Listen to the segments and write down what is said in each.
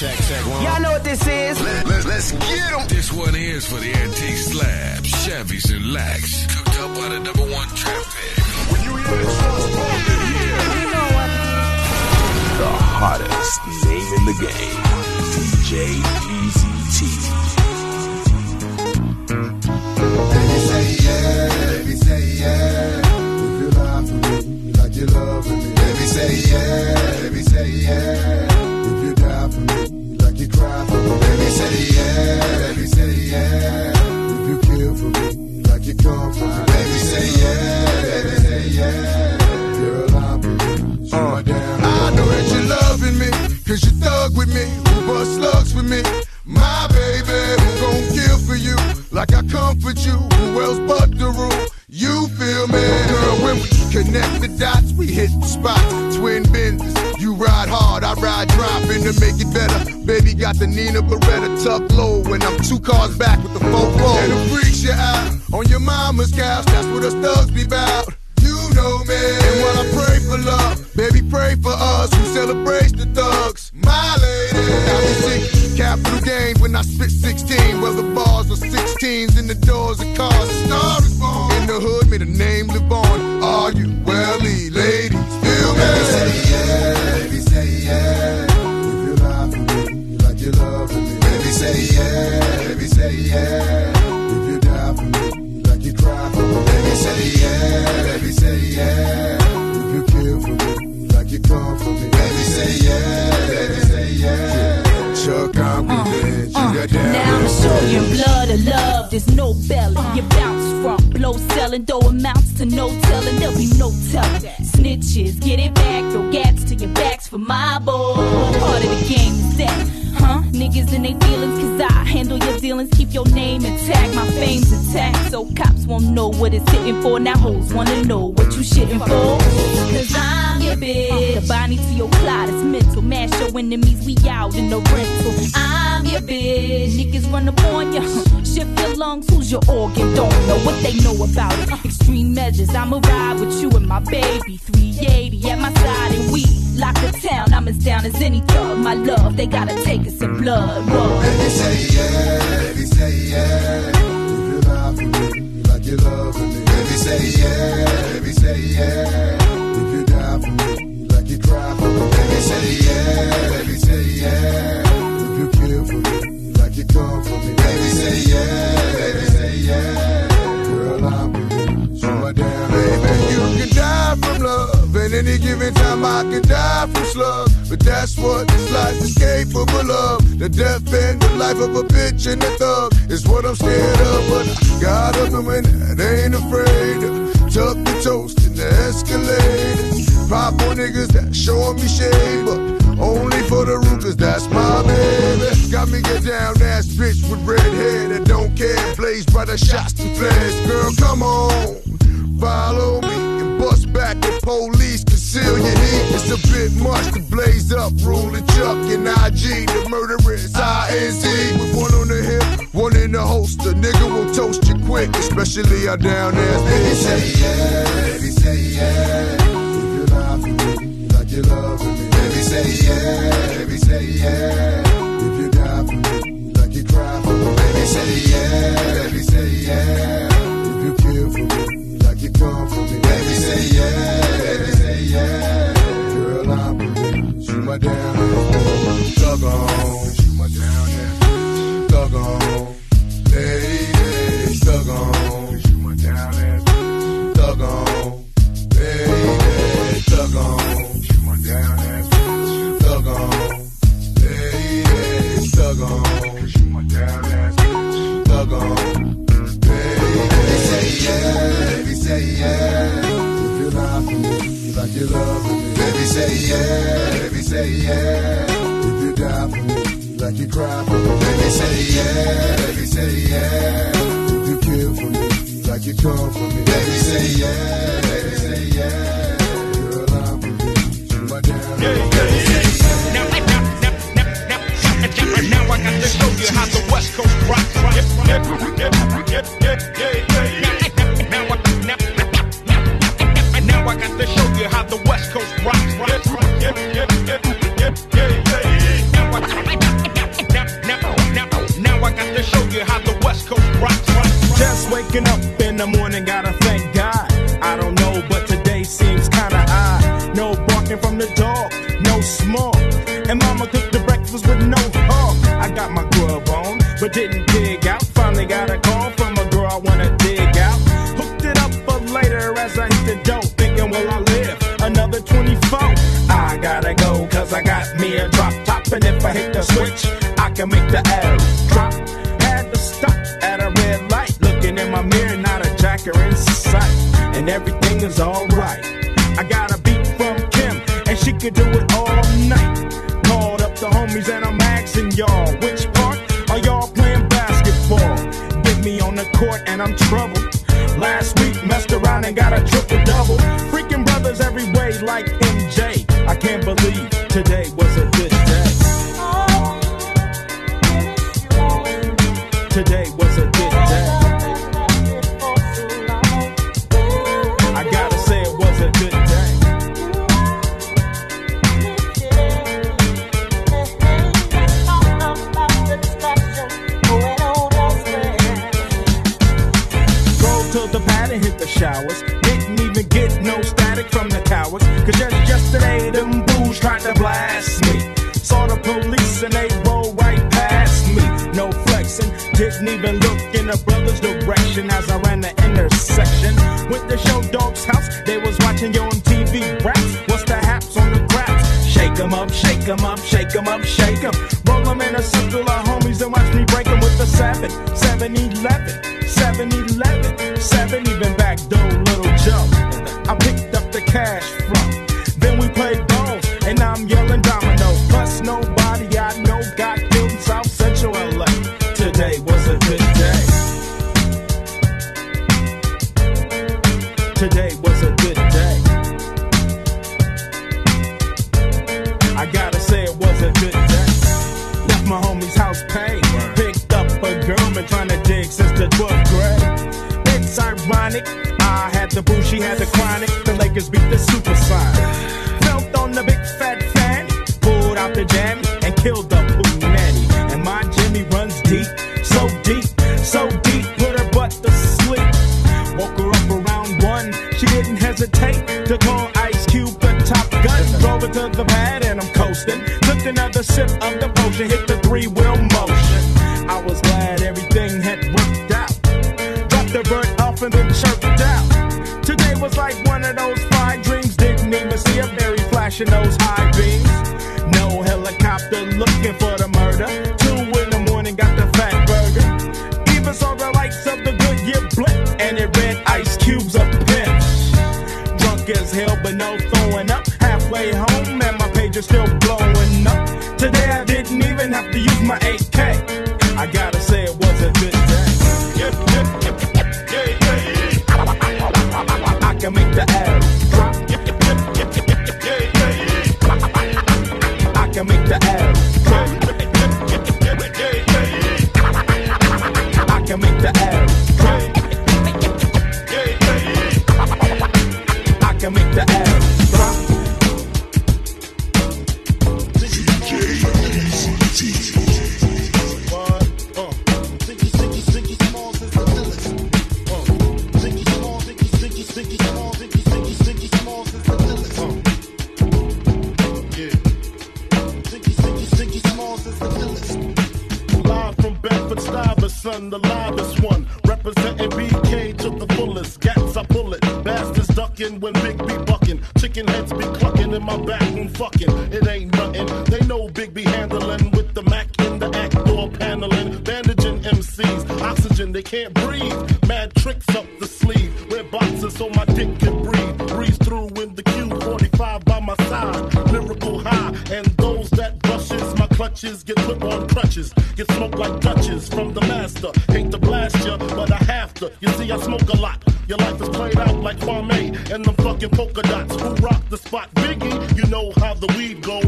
Check, check, one. Y'all know what this is. Let, let, let's get 'em. This one is for the antique slabs, Chevys, and Lax. Cooked up by the number one trap pick. When you hear this song spoken, The hottest name in the game. DJ Eazy T. Baby say yeah, baby say yeah. If you lie for me, like you love me. Baby say yeah, baby say yeah. You. Baby say yeah, baby say yeah. If you kill for me, like you come for me. Baby say yeah, baby say yeah. Girl, I believe you my damn. I know that you're loving me, cause you thug with me, who bust slugs for me. My baby, who gon' kill for you, like I comfort you, who else but the rule? You feel me? Girl, when we connect the dots, we hit the spot. Twin benders, you ride hard, I ride dropping to make it better. Baby got the Nina Beretta tucked low when I'm two cars back with the four four. And it freaks you out on your mama's couch, that's what us thugs be bout. You know me. And while I pray for love, baby, pray for us who celebrates the thugs. My lady. Me sick, capital gain when I spit 16. Well, the bars are 16s in the doors of cars. A star is born. In the hood, made a name live on. Are you welly, ladies? Say yeah. Baby, say yeah. If you die for me, like you cry for me. Baby, say yeah. Baby, say yeah. If you kill for me, like you come for me. Baby, say yeah. Baby, say yeah. Chuck. Now blood of love. There's no. You bounce from blow selling, though amounts to no telling. There'll be no. Snitches, get it back. Throw gats to your backs for my boy. Part of the game is that. Huh? Niggas in they feelings, cause I handle your dealings, keep your name intact, my fame's intact. So cops won't know what it's hitting for. Now hoes wanna know what you shitting for. Cause I'm your bitch. The Bonnie to your Clyde is mental. Mash your enemies, we out in the rental. I'm your bitch. Niggas run up on ya. Shift your lungs, who's your organ? Don't know what they know about it. Extreme measures, I'ma ride with you and my baby. 380 at my side, and we lock the town. I'm as down as any thug. My love, they gotta take us in blood. Whoa. Baby, say yeah. Baby, say yeah. If you lie for me, like you love for me. Baby, say yeah. Baby, say yeah. If you die for me, like you cry for me. Baby, say yeah. Baby, say yeah. If you kill for me, like you come for me. Baby, say yeah. Any given time, I can die from slugs. But that's what this life is capable of. The death and the life of a bitch and a thug is what I'm scared of. But I got a woman that ain't afraid to tuck the toast in the escalator. Pop on niggas that showing me shade, but only for the cause that's my baby. Got me get down ass bitch with red hair that don't care. Blaze by the shots and flares. Girl, come on, follow me and bust back the police. Conceal your heat. It's a bit much to blaze up. Ruling Chuck and IG, the murderers. INC with one on the hip, one in the holster. Nigga will toast you quick, especially out down there. Baby, say yeah. Baby, say yeah. If you lie for me, like you love me. Baby, say yeah. Baby, say yeah. If you die for me, like you cry for me. Baby, say yeah. Baby, say yeah. If you kill for me, come for me. Baby, say yeah. Baby, say yeah. Girl, I'm with you. My down. Thug on. Shoot my down. Thug on. Lady, thug on. Shoot my down say yeah. If you for me, like you love me. Baby, say yeah. Baby, say yeah. If you die for me, like you cry for me. Baby, say yeah. Baby, say yeah. If you kill for me, like you come for me. Baby, say yeah. Baby, say yeah. Girl, I'm with you. Shoot my down. Yeah, yeah, yeah. Now, I got to show you how the West Coast rocks. Yeah, yeah, yeah, yeah, yeah, the morning, em up, shake em up, shake em up, shake em. Roll em in a circle our homies and watch me break em with the 7, 7 11, 7 11, 7 even back, though, little Joe. I picked up the cash from. son, the loudest one. Representing BK to the fullest. Gats I pull it. Bastards ducking when Big B bucking. Chicken heads be clucking in my back room fucking. It ain't nothing. They know Big B handling with the Mac in the act door paneling. Bandaging MCs. Oxygen they can't breathe. Mad tricks up Get smoked like Dutchess from the master. Hate to blast ya, but I have to. You see, I smoke a lot. Your life is played out like Kwame and the fucking polka dots. Who rock the spot? Biggie, you know how the weed goes.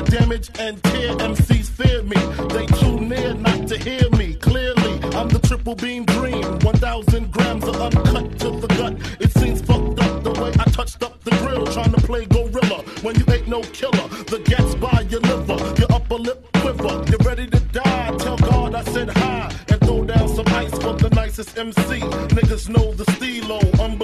I damage and tear MCs fear me. They too near not to hear me clearly. I'm the triple beam dream. 1,000 grams of uncut to the gut. It seems fucked up the way I touched up the grill, trying to play gorilla. When you ain't no killer, the gas by your liver, your upper lip quiver. You're ready to die. Tell God I said hi and throw down some ice for the nicest MC. Niggas know the stilo, unbelievable.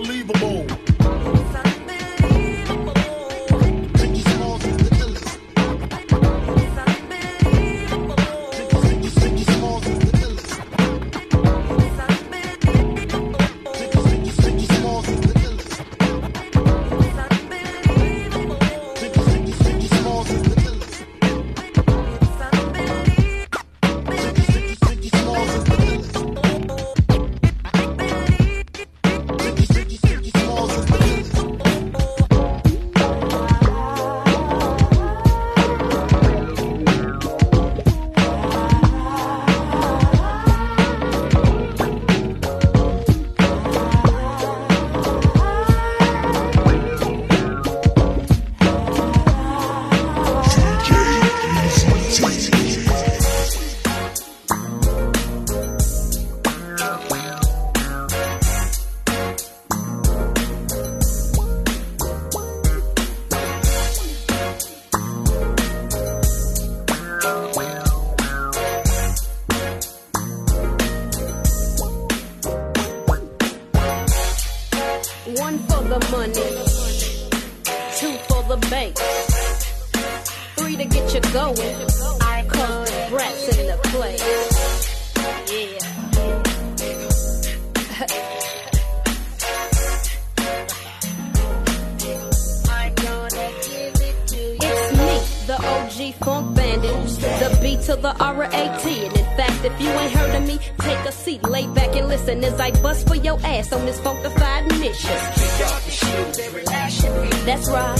That's right.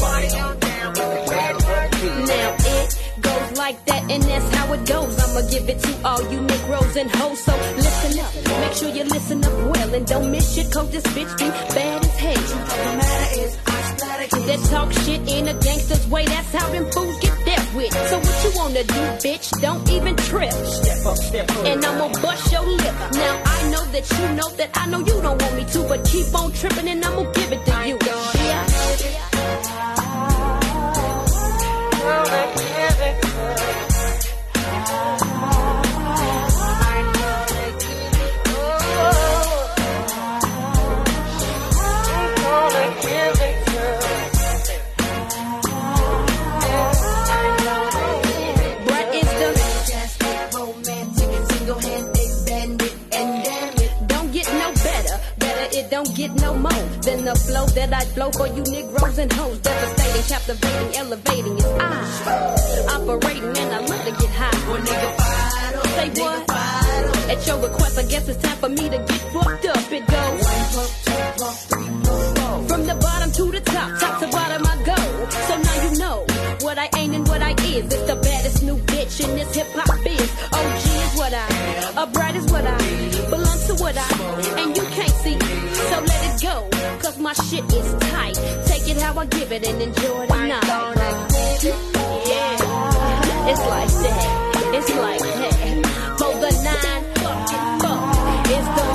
Now it goes like that, and that's how it goes. I'ma give it to all you Negroes and hoes. So listen up, make sure you listen up well, and don't miss your cause this bitch be bad as hell. The matter is, I that talk shit in a gangster's way. That's how them fools get dealt with. So what you wanna do, bitch? Don't even trip. Step up, step up. And I'ma bust your lip. Now I know that you know that I know you don't want me to, but keep on tripping and I'ma give it to you. Yeah. Brett get no more than the flow that I flow for you Negroes and hoes. Devastating, captivating, elevating. It's I operating, and I love to get high. Say what? At your request, I guess it's time for me to get fucked up. It goes from the bottom to the top, top to bottom I go. So now you know what I ain't and what I is. It's the baddest new bitch in this hip hop biz. OG is what I, a bright is what I, my shit is tight. Take it how I give it and enjoy the night. Yeah, it's like that. It's like that. For the nine fucking fuck, it's the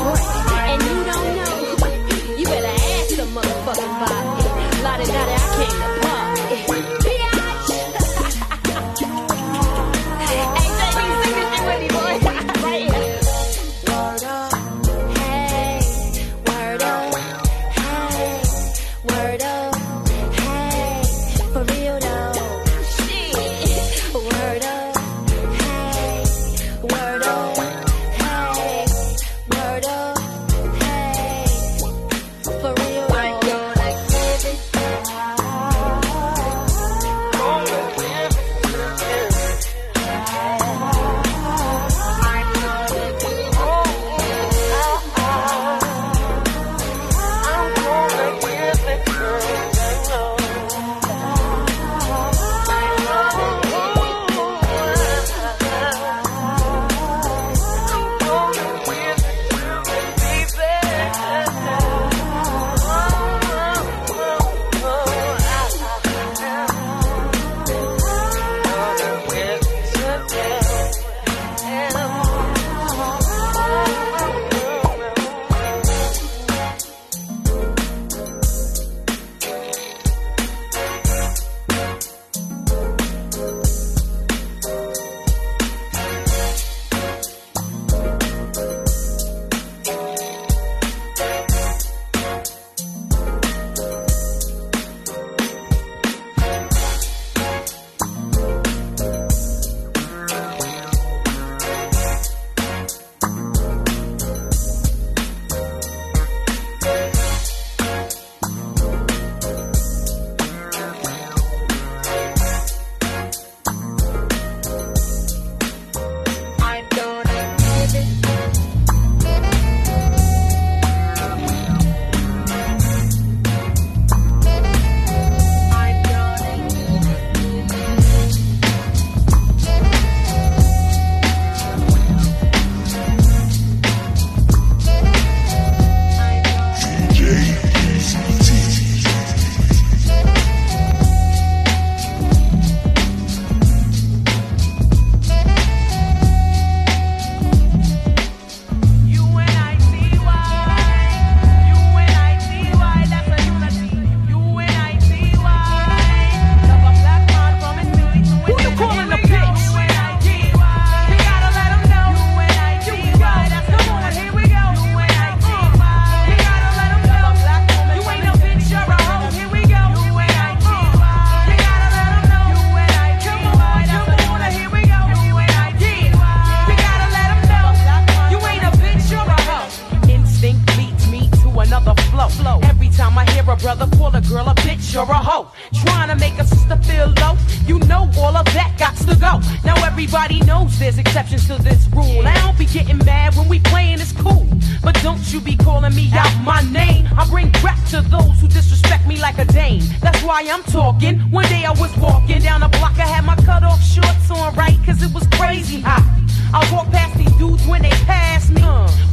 everybody knows there's exceptions to this rule. I don't be getting mad when we playing, it's cool. But don't you be calling me out my name. I bring crap to those who disrespect me like a dame. That's why I'm talking. One day I was walking down a block, I had my cut off shorts on right, cause it was crazy hot. I walk past these dudes when they pass me.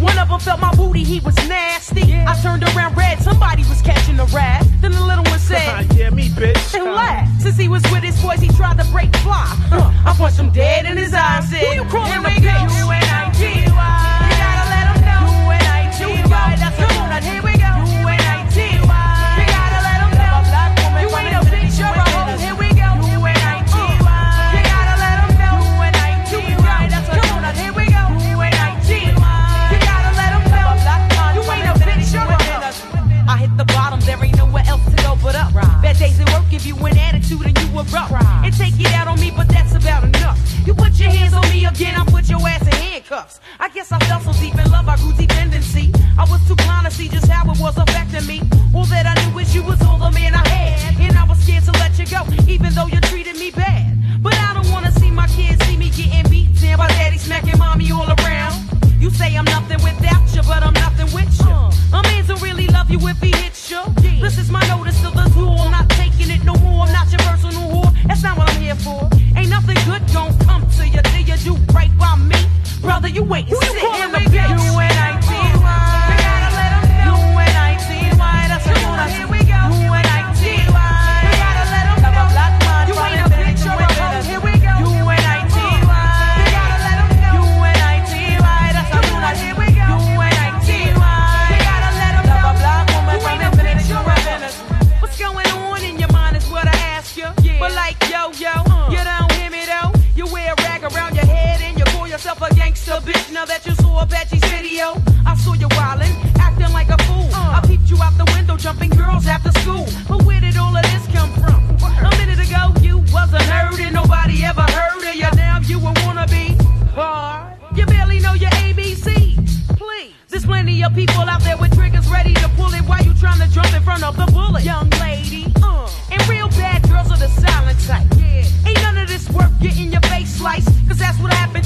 One of them felt my booty, he was nasty. I turned around red, somebody was catching a rat. Then the little one said, yeah, me, bitch. and laughed. Since he was with his boys, he tried to break fly. Uh, I punched him dead in his eyes. Said, Who you calling a bitch? You gotta erupt. And take it out on me, but that's about enough. You put your hands on me again, I put your ass in handcuffs. I guess I fell so deep in love, I grew dependency. I was too blind to see just how it was affecting me. All that I knew is you was all the man I had. And I was scared to let you go, even though you treated me bad. But I don't wanna see my kids see me getting beat down by daddy smacking mommy all around. You say I'm nothing without you, but I'm nothing with you. Uh-huh. A man don't really love you if he You waiting, and sit in the nobody ever heard of you. Now you a wannabe hard. You barely know your ABCs. Please. There's plenty of people out there with triggers ready to pull it while you trying to jump in front of the bullet. Young lady, uh, and real bad girls are the silent type. Yeah. Ain't none of this worth getting your face sliced, cause that's what happened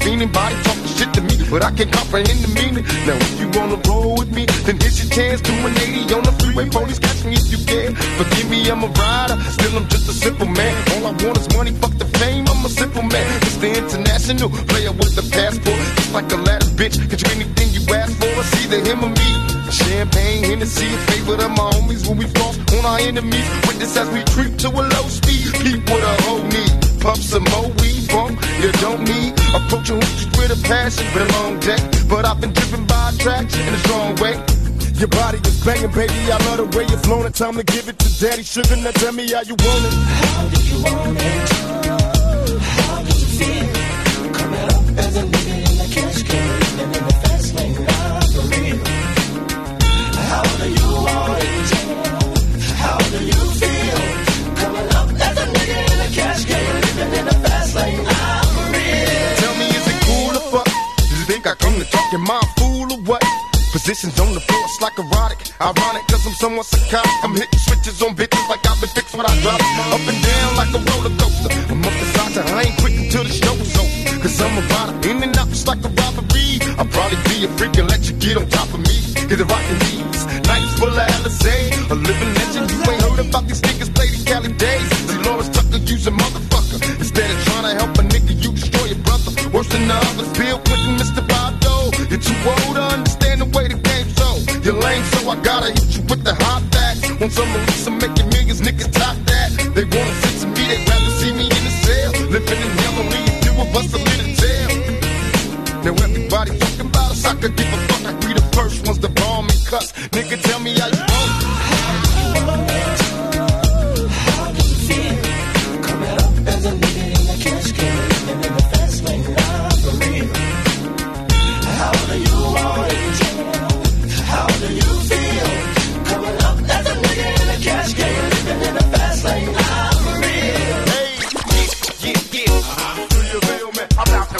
me feeling. Body talking shit to me, but I can't comprehend the meaning. Now if you wanna roll with me, then here's your chance. Do an 80 on the freeway, police catch me if you can. Forgive me, I'm a rider, still I'm just a simple man. All I want is money, fuck the fame. I'm a simple man. It's the international player with the passport. Just like a ladder, bitch. Get you anything you ask for. It's either him or me. Champagne, Hennessy, a favorite of my homies when we floss on our enemies. Witness as we creep to a low speed. Keep what a hoe need. Pump some more weed, bump. You don't need. Approaching hoochies with a passion. Been a long day, but I've been driven by attraction in a strong way. Your body is banging, baby. I love the way you're flowing. It's time to give it to Daddy Sugar. Now tell me how you want it. How do you want it? How do you feel? Coming up as a nigga in a cash can, living in the fast lane Am I a fool or what? Positions on the floor, it's like erotic. Ironic, cause I'm somewhat psychotic. I'm hitting switches on bitches like I've been fixed when I drop. Up and down like a roller coaster. I'm up the side to I ain't quick until the show's over. Cause I'm a rider, in and out just like a robbery. I'll probably be a freak and let you get on top of me. Get it rockin' I gotta hit you with the hot facts. Want some release, I'm making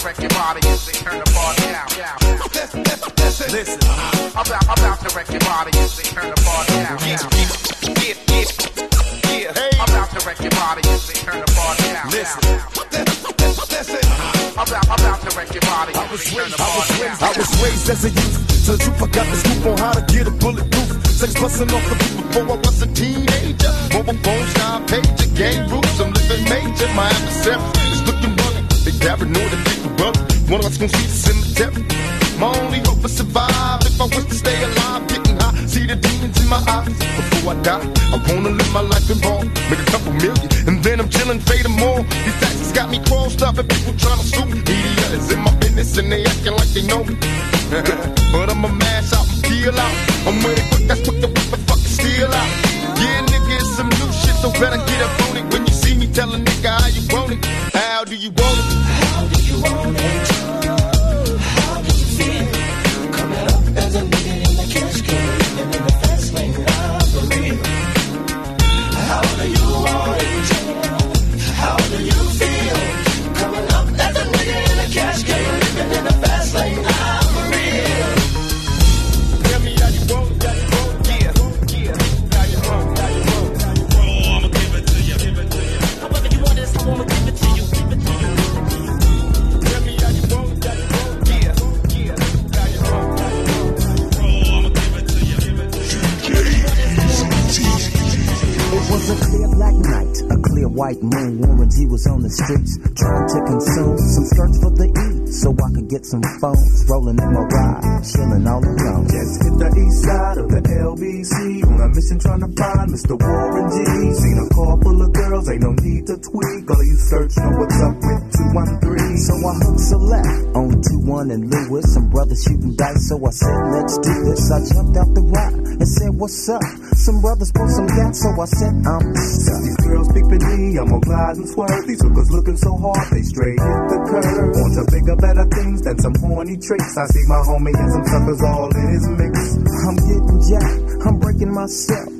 wreck your body as they turn the bar down. Listen, I'm about, I'm about to wreck your body as they turn the bar down. Yeah, yeah, yeah. I'm about to wreck your body as they turn the bar down. Listen, I'm about, to wreck your body the. I was raised as a youth, so the truth I got the scoop on how to get a bulletproof. Sex busting off the roof before I was a teenager. Mobile phone, sky pager, gang rules. I'm living major. My adversary is looking running. They paranoid and think we're One of us gon' see the cemetery. My only hope is survive. If I was to stay alive, getting high, see the demons in my eyes. Before I die, I wanna live my life in ball, make a couple million, and then I'm chilling, fading more. These taxes got me crossed up, and people trying to sue me. Media is in my business, and they acting like they know me. but I'ma mash out and out. I'm it quick, that's quick to whip and fucking steal out. White moon. Warren G was on the streets, trying to consume some skirts for the E, so I could get some phones. Rolling in my ride, chilling all alone. Just hit the east side of the LBC on a mission trying to find Mr. Warren G. Seen a car full of girls, ain't no need to tweak. All of you search know what's up with 213. So I hooked select on 2-1 and Lewis. Some brothers shooting dice, so I said, let's do this. I jumped out the rock and said, what's up? Some brothers pulled some gas, so I said, I'm Since these girls peeping me, I'm gonna glide and swerve. These hookers looking so hard, they straight hit Want to bigger, better things than some horny tricks. I see my homie and some suckers all in his mix. I'm getting jacked, I'm breaking myself.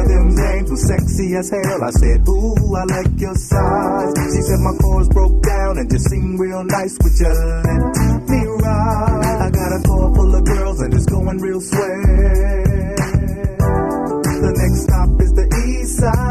was sexy as hell. I said, Ooh, I like your size. She said, My chords broke down and just sing real nice. with your let me ride? I got a car full of girls and it's going real swell. The next stop is the east side.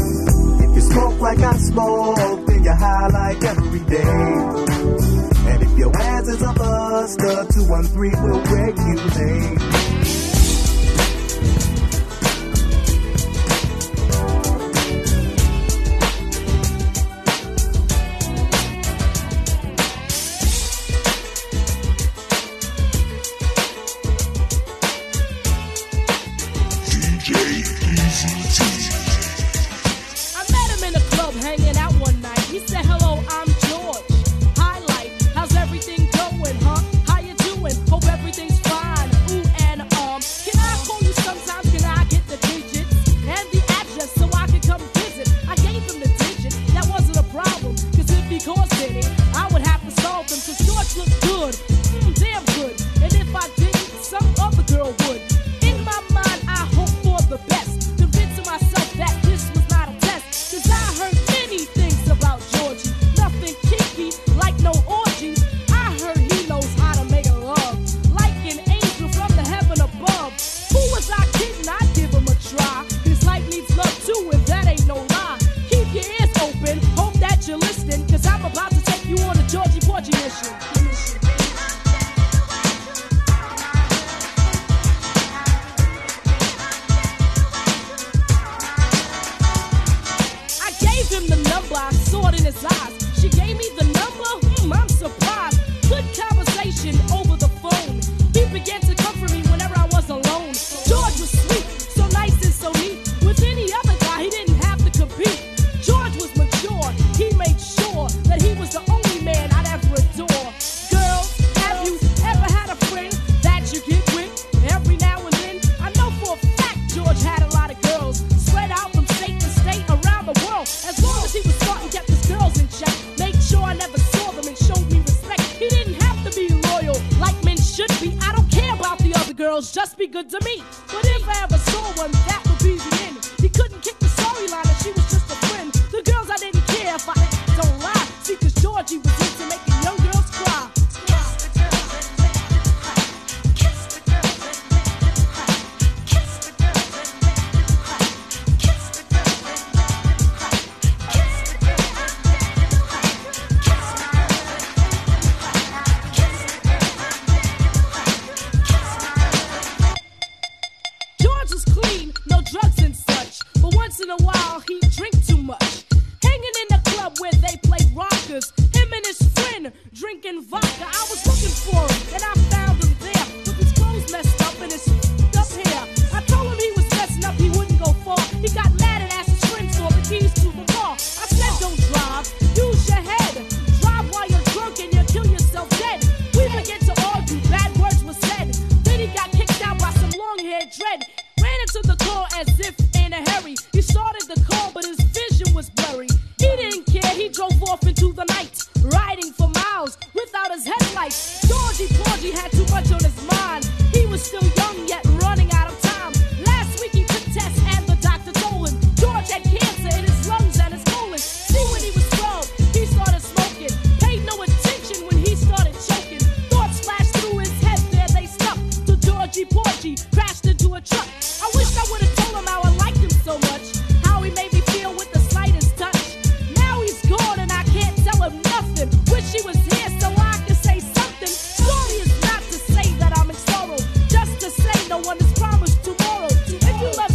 smoke like I smoke, then you high like every day. And if your ass is a buster, 213 will break you late. If you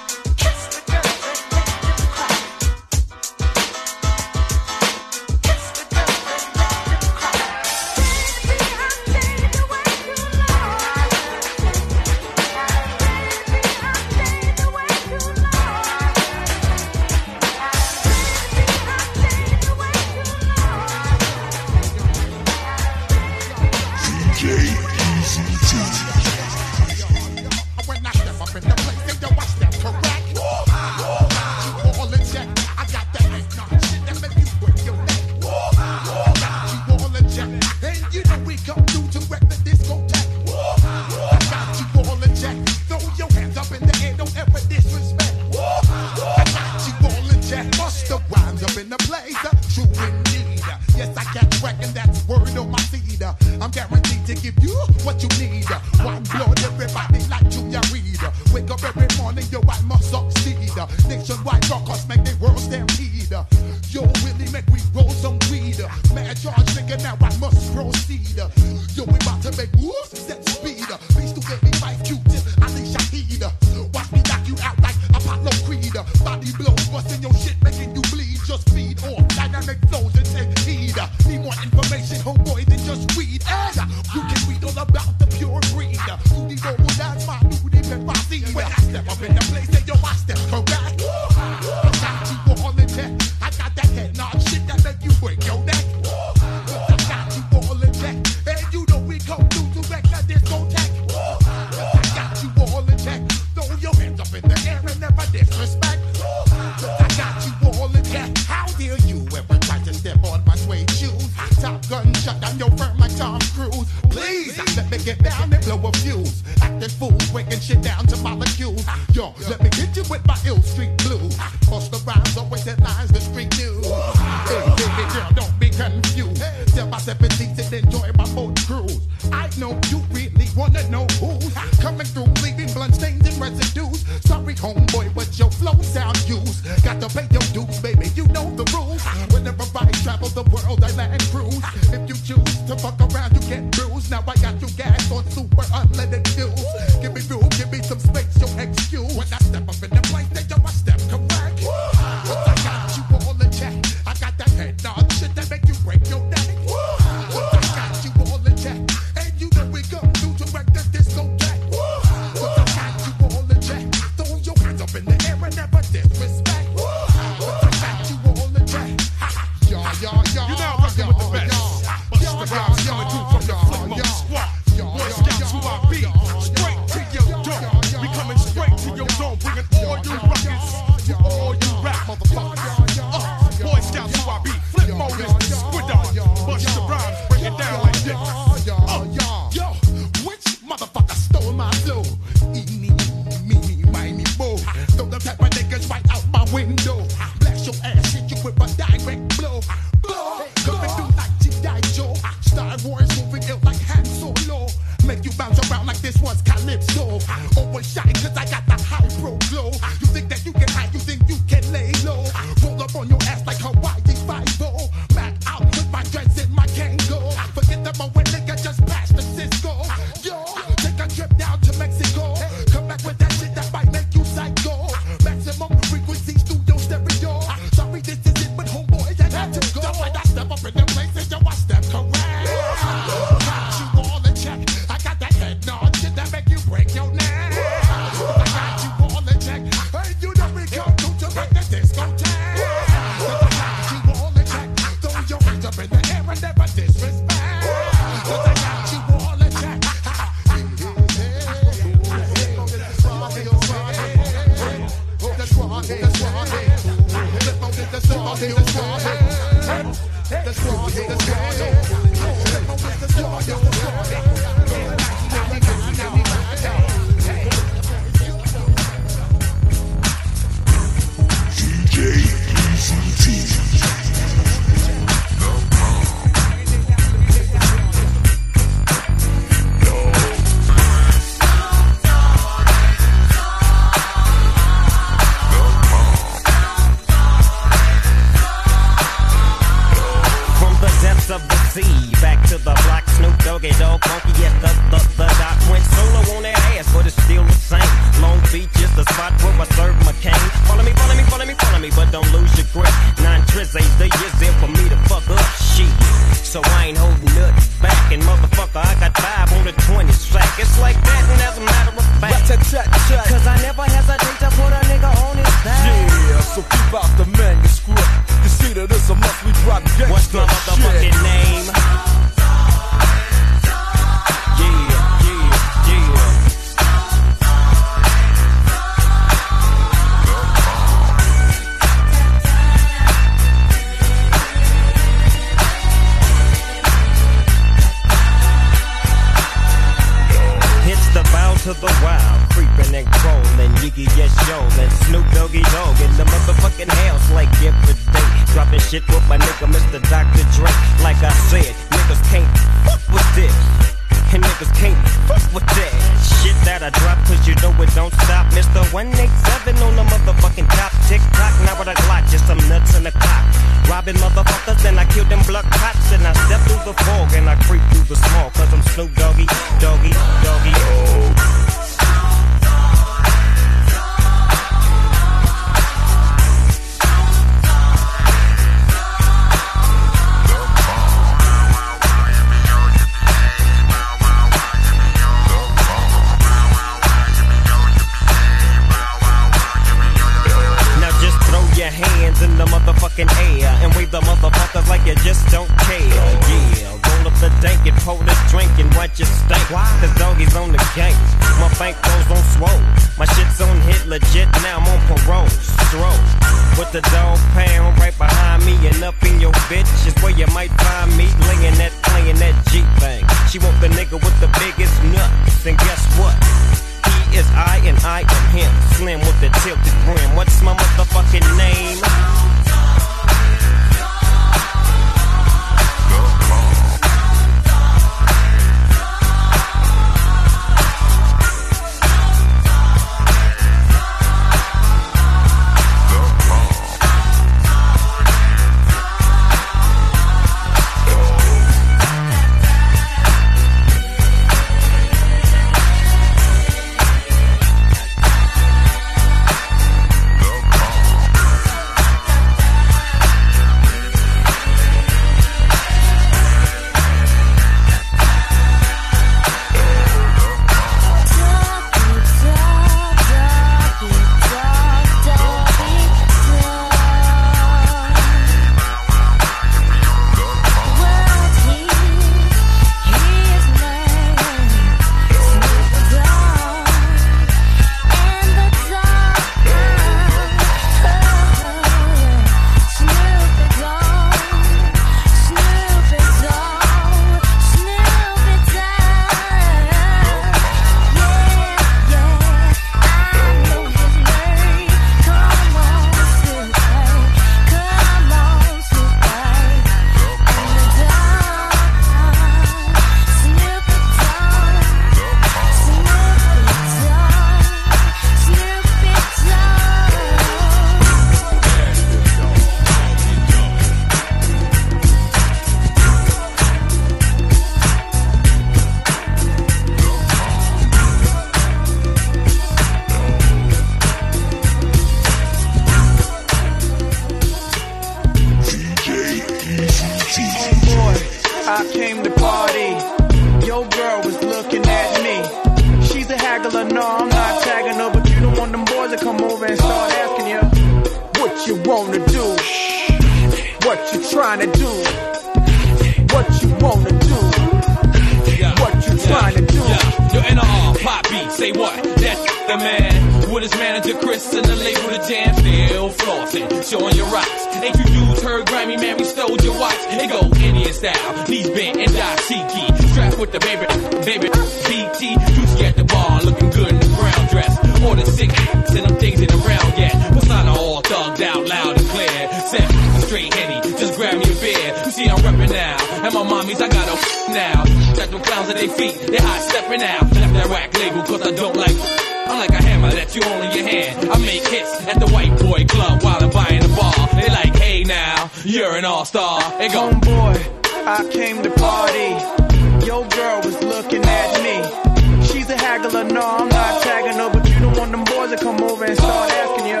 brother, no, I'm not tagging but you don't want them boys to come over and start asking you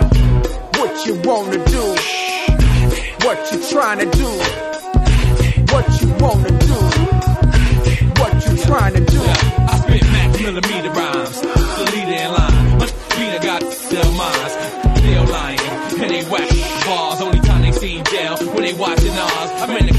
what you wanna do, what you trying to do, what you wanna do, what you trying to do. I spit max millimeter rhymes, the leader in line, but Peter got still minds, still lying, and they whack bars. Only time they seen jail when they watching ours. I'm in the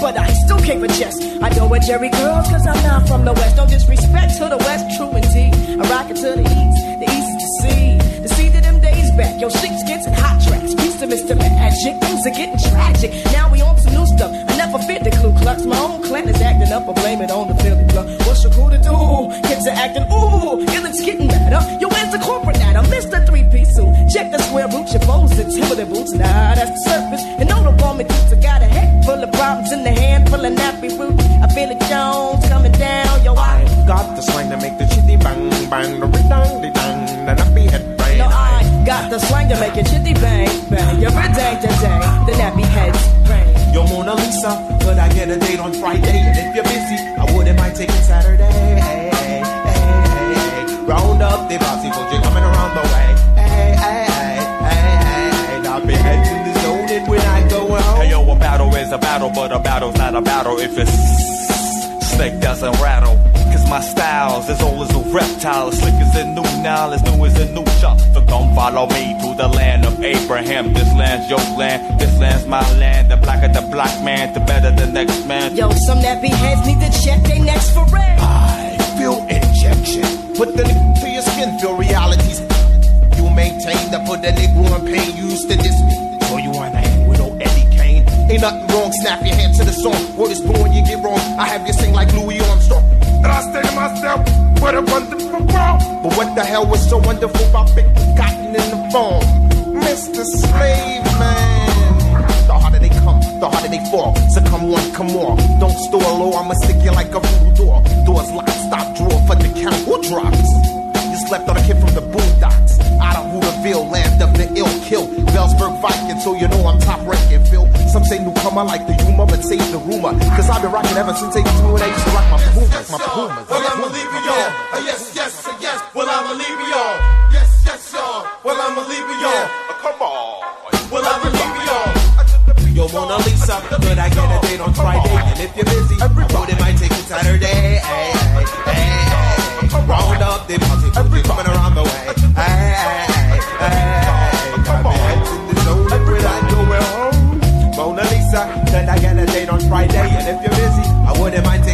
but I still keep a chest. I go with Jerry girls, cause I'm not from the west. No disrespect to the west, true indeed. I rock it to the east, the east to see. The sea to them days back, yo, shit's getting hot tracks. Peace to Mr. Magic, things are getting tragic. Now we on some new stuff. I never fit the Ku Klux. My own clan is acting up, I blame it on the Philly blood. What's your crew to do? Kids are acting, ooh, and it's getting better. Yo, where's the corporate at? I'm Mr. Three Piece suit. Check the square roots, your foes, the Timberland boots. Nah, that's the make it chitty bang bang. You're a dang dang dang. The nappy heads bang. Yo, Mona Lisa, could I get a date on Friday? And if you're busy, I wouldn't mind taking Saturday. Hey, hey, hey, hey. Round up the bossy folks, you're coming around the way. Hey, hey, hey, hey, hey. Now be heads in the zone and when I go out. Hey yo, a battle is a battle, but a battle's not a battle if it's snake doesn't rattle. My style's as old as a reptile, as slick as a new now, as new as a new shot. So come follow me to the land of Abraham. This land's your land, this land's my land. The blacker the black man, the better the next man. Yo, some nappy heads need to check their necks for red. I feel injection. Put the nigga to your skin, feel realities. You maintain to put the nigga on pain. You used to diss me, so you wanna hang with old Eddie Kane. Ain't nothing wrong, snap your hand to the song. Word is born, you get wrong. I have you sing like Louis Armstrong. And I say to myself, what a wonderful world. But what the hell was so wonderful about big cotton in the phone? Mr. Slave Man. The harder they come, the harder they fall. So come one, come on. Don't store low, I'ma stick you like a voodoo door. Doors locked, stop, drawer for the count. Who drops? You slept on a kid from the boondocks. Out of Hooterville, land of the ill kill. Bellsburg Viking, so you know I'm top ranking, Phil. Some say newcomer like the humor, but save the rumor. Cause I've been rocking ever since 82 and I used to rock my Pumas, my Pumas. Well, I'ma leave y'all. Uh, yes, yes, uh, yes. Well, I'ma leave y'all. Yes, yes, y'all. Well, I'ma leave y'all. Uh, come on. Well, I'ma leave y'all. Yo, Mona Lisa, could I get a date on Friday? And if you're busy, road it might take you Saturday. Hey, hey, hey, hey. Round up the party, coming around the way. Mona Lisa, could I get a date on Friday? And if you're busy, I wouldn't mind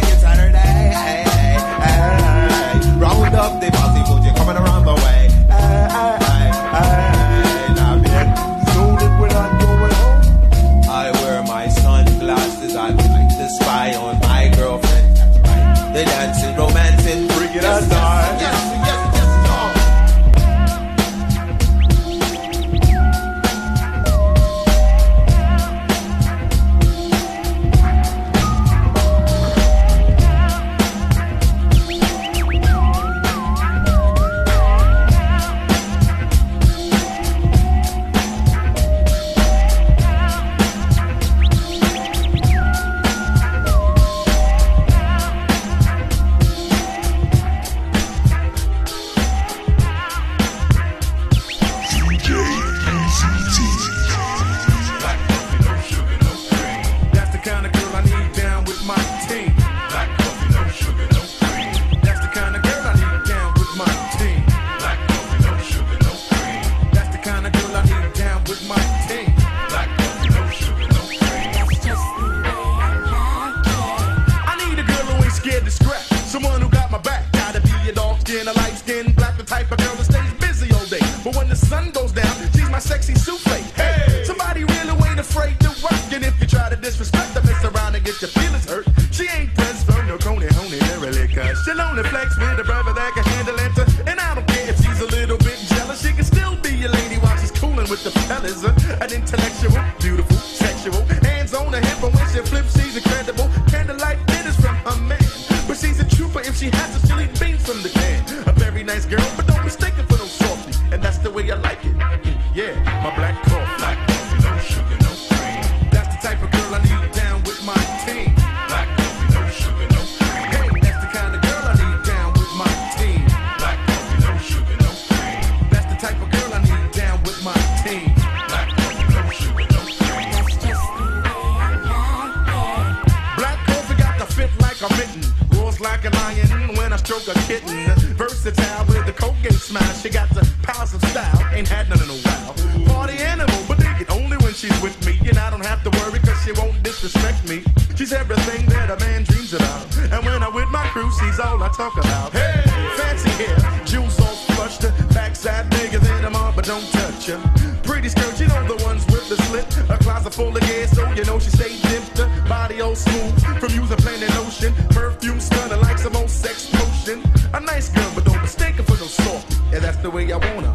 ain't had none in a while. Party animal, but they get only when she's with me. And I don't have to worry, cause she won't disrespect me. She's everything that a man dreams about. And when I'm with my crew, she's all I talk about. Hey, fancy hair, jewels all flushed, backside bigger than a mom, but don't touch her. Pretty skirt, you know the ones with the slip. A closet full of gas, so you know she stay dipped. Her body all smooth from using Planet Ocean Perfume stunning like some old sex potion. A nice girl, but don't mistake her for no soft. Yeah, that's the way I want her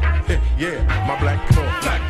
black coat. Black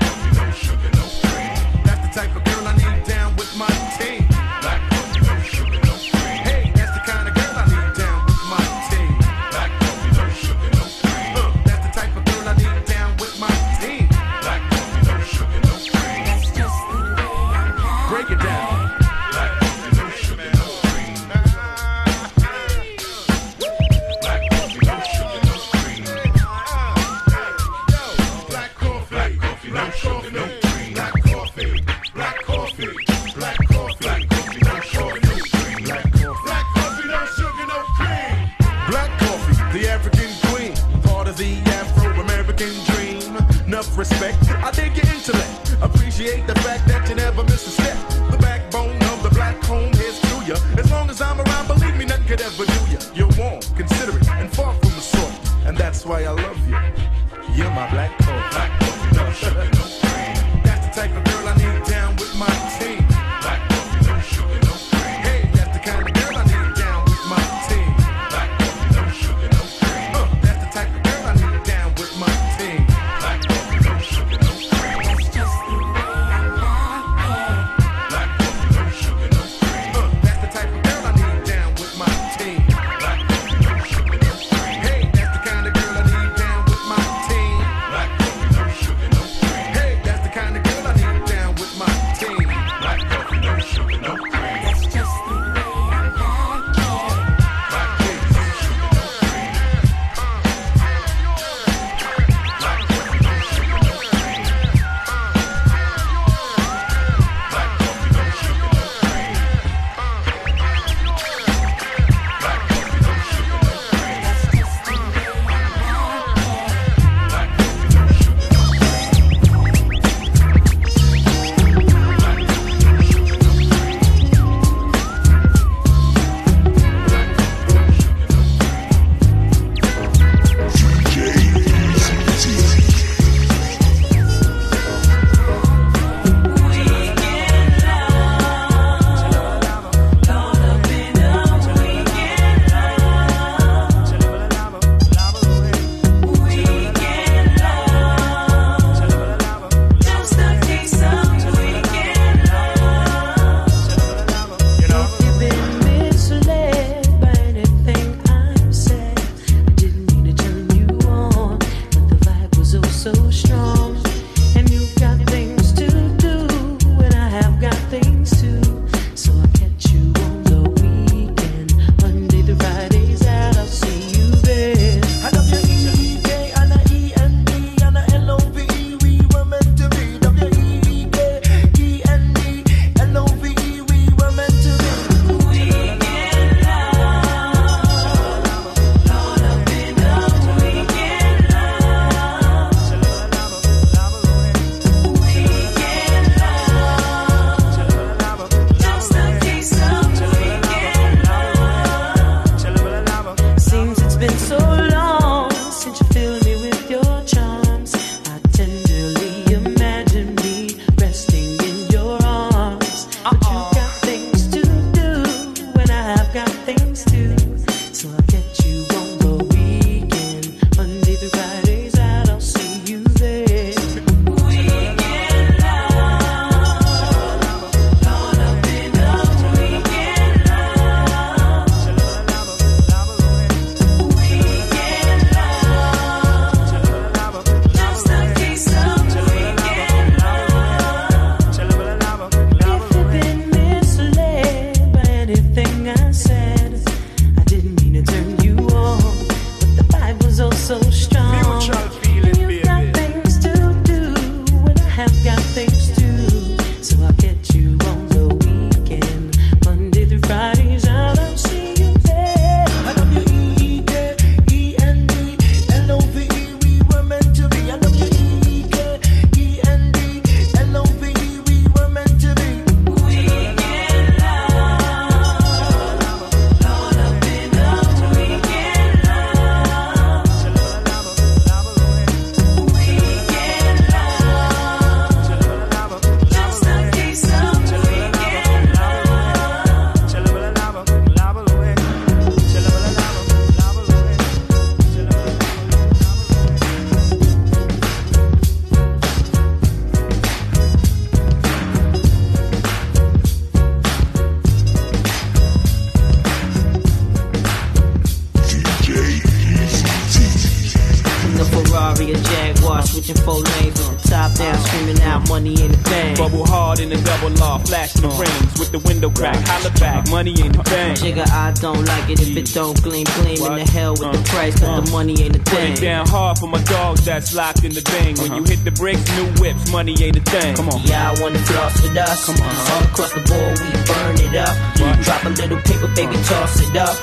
that's locked in the bang. When you hit the bricks, new whips, money ain't a thing. Come on. Yeah, I wanna floss with us. Come on. All across the board, we burn it up. You Drop a little paper, baby, toss it up.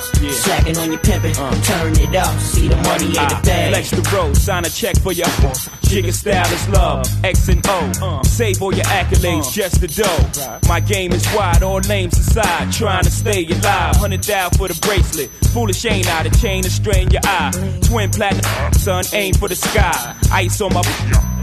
Slacking on your pimpin', uh. turn it up. See the money ain't a ah, I thing. flex the road, sign a check for your jigger style is love. X and O, uh. save all your accolades, uh. just the dough. My game is wide, all names aside, trying to stay alive. Hundred down for the bracelet, foolish ain't I? The chain to strain your eye. Twin platinum, son, aim for the sky. Ice on my.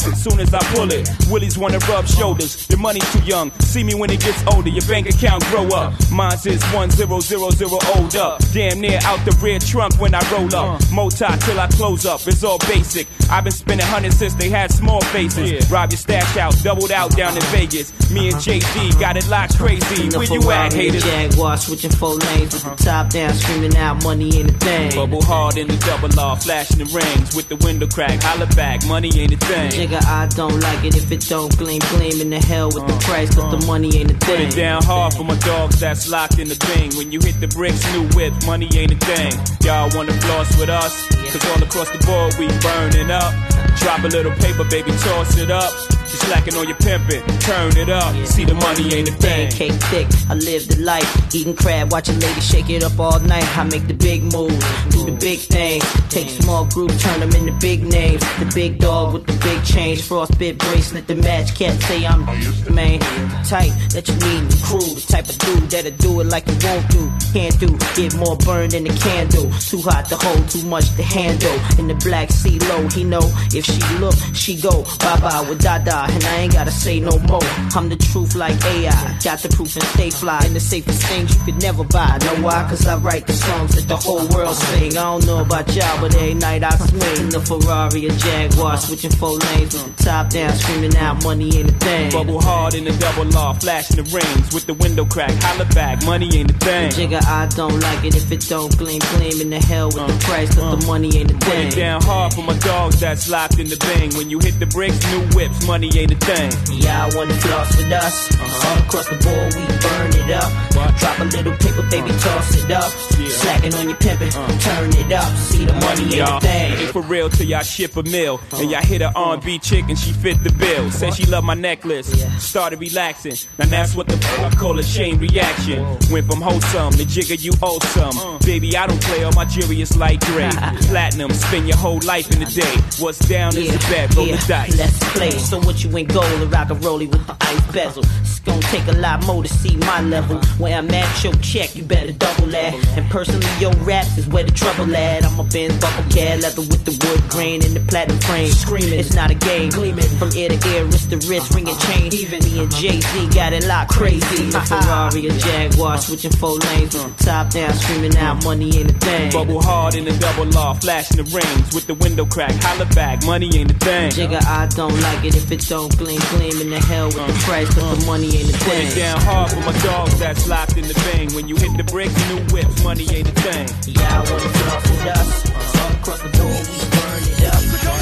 As soon as I pull it, Willies wanna rub shoulders. Your money too young. See me when it gets older. Your bank account grow up. Mine's is one zero zero zero old up. Damn near out the rear trunk when I roll up. Moti till I close up. It's all basic. I've been spending hundreds since they had small faces. Rob your stash out, doubled out down in Vegas. Me and JD got it locked crazy. Where you at, Ferrari, a haters? Jaguar, switching four lanes with the uh-huh. top down, screaming out money ain't a thing. Bubble hard in the double R, flashing the rings with the window crack. Holla back, money ain't a thing. Nigga, I don't like it if it don't gleam, gleam in the hell with the price, cause the money ain't a thing. Put it down hard for my dogs that's locked in the thing. When you hit the bricks, new whip, money ain't a thing. Y'all wanna floss with us? Cause all across the board we burning up. Drop a little paper, baby, toss it up. You slacking on your pimpin', turn it up. See the money ain't a thing. Cake thick, I live the life. Eating crab, watching ladies shake it up all night. I make the big moves, do the big things. Take small groups, turn them into big names. The big dog with the big change, frostbit bracelet, the match. Can't say I'm the man. type. that you need in the crew. The type of dude that'll do it like you won't do. Can't do, get more burned than a candle. Too hot to hold, too much to handle. In the black sea low, he know if she look, she go. Bye bye with Dada, and I ain't gotta say no more. I'm the truth like AI. Got the proof and stay fly. And the safest things you could never buy. Know why? Cause I write the songs that the whole world sing. I don't know about y'all, but every night I swing. In The Ferrari, a Jaguar, switching four lanes with the top down, screaming out money ain't a thing. Bubble hard in the double R, flashing the rings with the window crack. Holla back, money ain't a thing. Jigga, I don't like it if it don't gleam, gleam in the hell with the uh, price, cause the uh. money ain't a Put thing. it down hard for my dogs that's locked in the bang. When you hit the bricks, new whips, money ain't a thing. Yeah, I wanna floss with us. Uh-huh. All across the board, we burn it up. Drop a little paper, baby, uh-huh. toss it up. Slacking on your pimpin', uh-huh. turn it up. See the money ain't a Y'all thing. ain't for real till y'all ship a meal. And y'all hit a R&B chick and she fit the bill. Said she love my necklace. Started relaxing. Now that's what the fuck I call a chain reaction. Went from wholesome to jigger you awesome. Uh. Baby, I don't play all my jewelry is light gray. Platinum, spend your whole life in the day. What's down is the bet, roll the dice. Let's play. So what you ain't gold and rock a rollie with the ice bezel. It's gonna take a lot more to see my level. Where I'm at, your check, you better double that. And personally, your raps is where the trouble at. I'm a Benz buckle cat, leather with the wood grain and the platinum frame. Screaming, it's not a game. Gleaming from ear to ear, wrist to wrist, ringing chain. Even me and Jay Z got it locked crazy. A Ferrari, a Jaguar, switching four lanes top down, screaming out money ain't a thing. Bubble hard in the double R, flashing the rings with the window crack. Holla back, money ain't a thing. Jigga, I don't like it if it don't gleam, gleam in the hell with the price, cause the money ain't a Put thing. it down hard for my dogs that's locked in the bang. When you hit the bricks, new whips, money ain't a thing. Yeah, I wanna floss with us. Uh-huh. All across the door, we burn it up.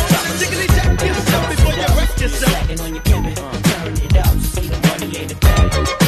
Drop a little paper, baby, toss it up. Slacking on your pimpin', turn it up. See the money ain't a thing.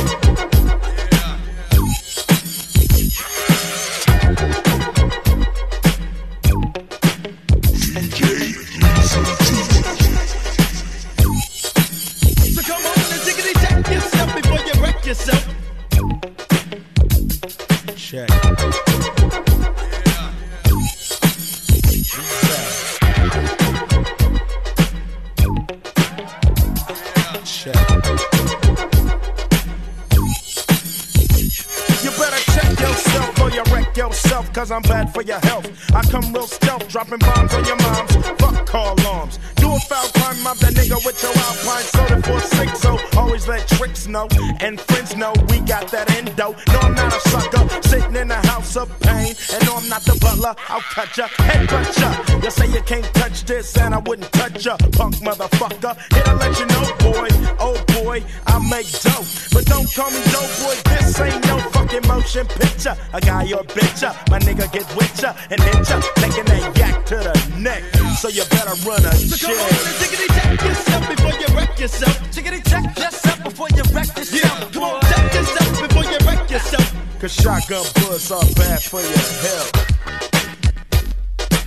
Cause I'm bad for your health. I come real stealth, dropping bombs on your moms. Fuck call alarms. Do a foul crime, mob that nigga with your alpine soda for six. So always let tricks know and friends know we got that endo. No, I'm not a sucker, sitting in the house of pain. And no, I'm not the butler. I'll cut ya, head cut ya. You say you can't touch this, and I wouldn't touch ya, punk motherfucker. Here to let you know, boy, oh boy, I make dope. But don't call me dope boy, this ain't no fucking motion picture. A guy or bitch ya, my nigga get with ya and hit ya, taking that yak to the neck. So you better run a So shit. come on and tickety check yourself before you wreck yourself. Tickety check yourself before you wreck yourself. Yeah. Come on, check yourself before you wreck yourself. Cause shotgun bullets are bad for your health.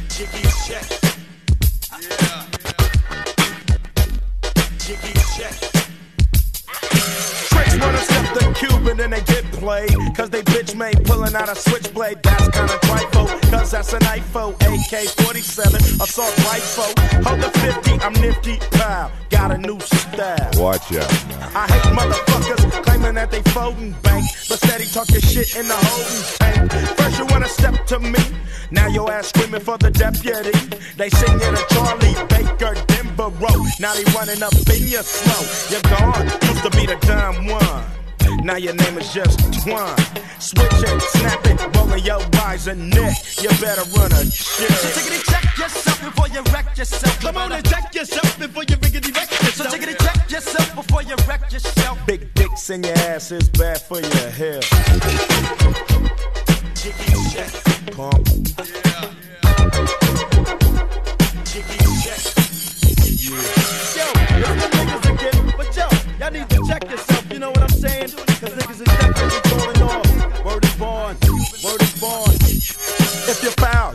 Jiggy check. Yeah. Jiggy check. The Cuban and they get played. Cause they bitch made pulling out a switchblade. That's kinda trifle. Cause that's an IFO. AK 47, assault rifle. Hold the 50, I'm nifty. Pow, got a new style. Watch out now. I hate motherfuckers claiming that they folding bank, but steady talking shit in the holding tank. First you wanna step to me, now your ass screaming for the deputy. They sing you to Charlie Baker, Denver Road. Now they running up in your slow. You're gone, used to be the dumb one. Now your name is just Twine. Switch it, snap it, rolling your eyes and neck. You better run a shit. So tickety check yourself before you wreck yourself. Come on and check yourself before you riggedy wreck yourself. So tickety check yourself before you wreck yourself. Big dicks in your ass is bad for your health. Jiggy check. Pump. Jiggy check. Yeah. Yo, it's the niggas again. But yo, y'all need to check yourself.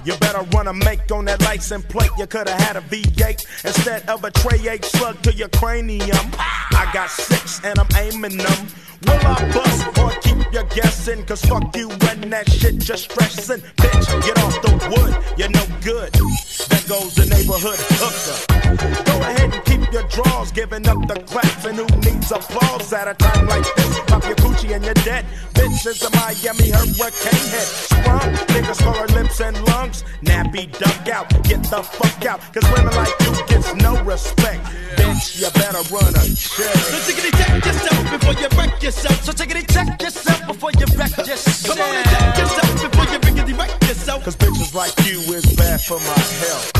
You foul, better run a make on that license plate. You coulda had a V8 instead of a tray 8 slug to your cranium. I got six and I'm aiming them. Will I bust or keep you guessing? Cause fuck you when that shit just stressing. Bitch, get off the wood, you're no good. There goes the neighborhood hooker. Go ahead and keep your draws, giving up the claps. And who needs applause at a time like this? Pop your coochie and you're dead. Bitch is a Miami hurricane head. Sprung, niggas call her lips and lungs. Nappy duck out, get the fuck out. Cause women like you gets no respect. Bitch, you better run a check. So tickety check yourself before you wreck yourself. So tickety check yourself before you wreck yourself. Come on and check yourself before you wreck yourself. Cause bitches like you is bad for my health.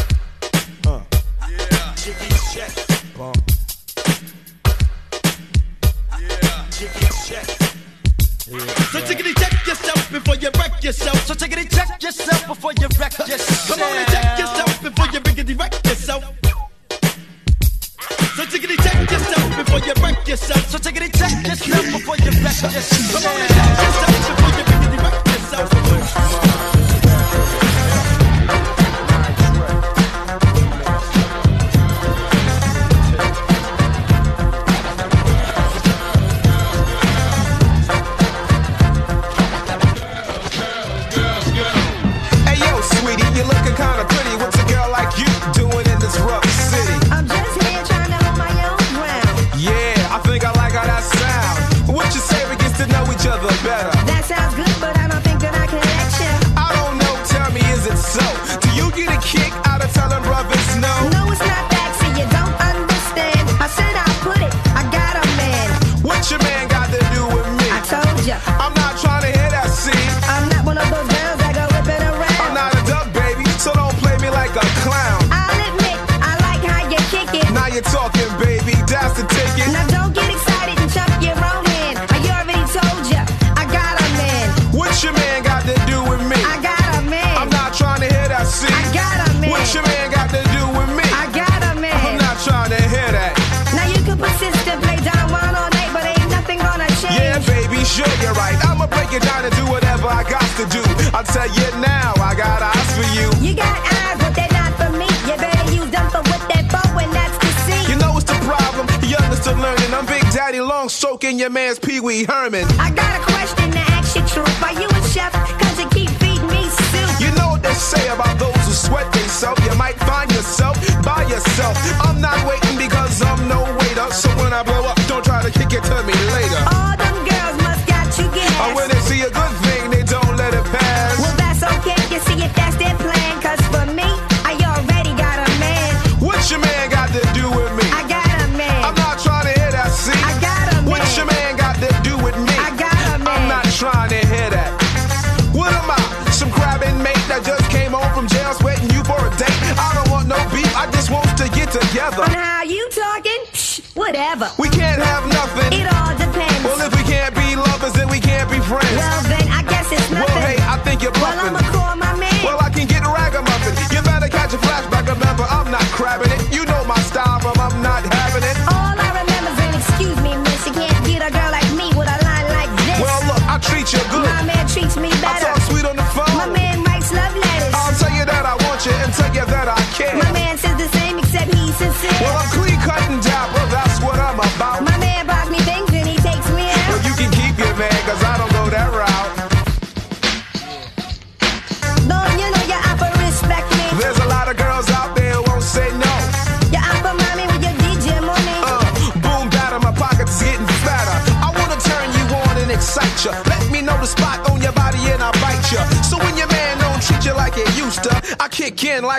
Uh. Yeah. Jiggy check. Bump. Yeah. Jiggy check. So tickety check yourself before you wreck yourself. So tickety check yourself before you wreck yourself. Come on and check yourself before you riggedy wreck yourself. So tickety check yourself before you wreck yourself. So tickety check yourself before you wreck yourself. Come on and check yourself before you riggedy wreck yourself.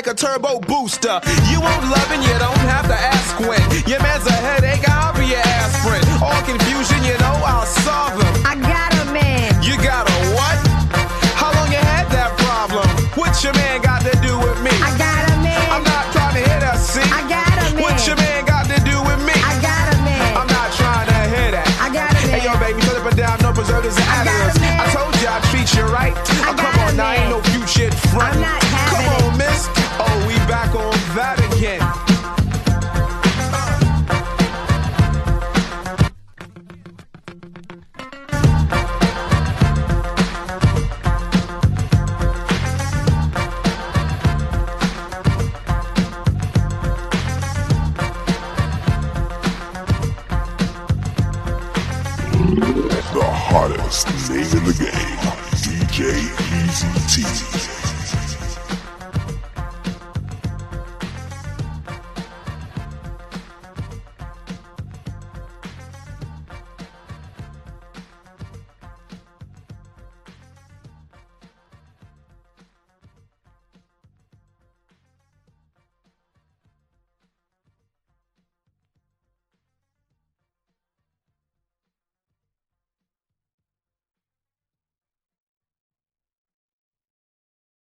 like a turbo booster. You won't love and you don't have to ask when. Your man's a headache, I'll be your aspirin. All confusion, you know, I'll solve him. I got a man. You got a what? How long you had that problem? What your man got to do with me? I got a man. I'm not trying to hit a see. I got a man. What your man got to do with me? I got a man. I'm not trying to hit that. I got a man. Hey, yo, baby, put up and down, no preservatives and additives. I told you I treat you right. Oh, come on, I ain't no future front. I'm not having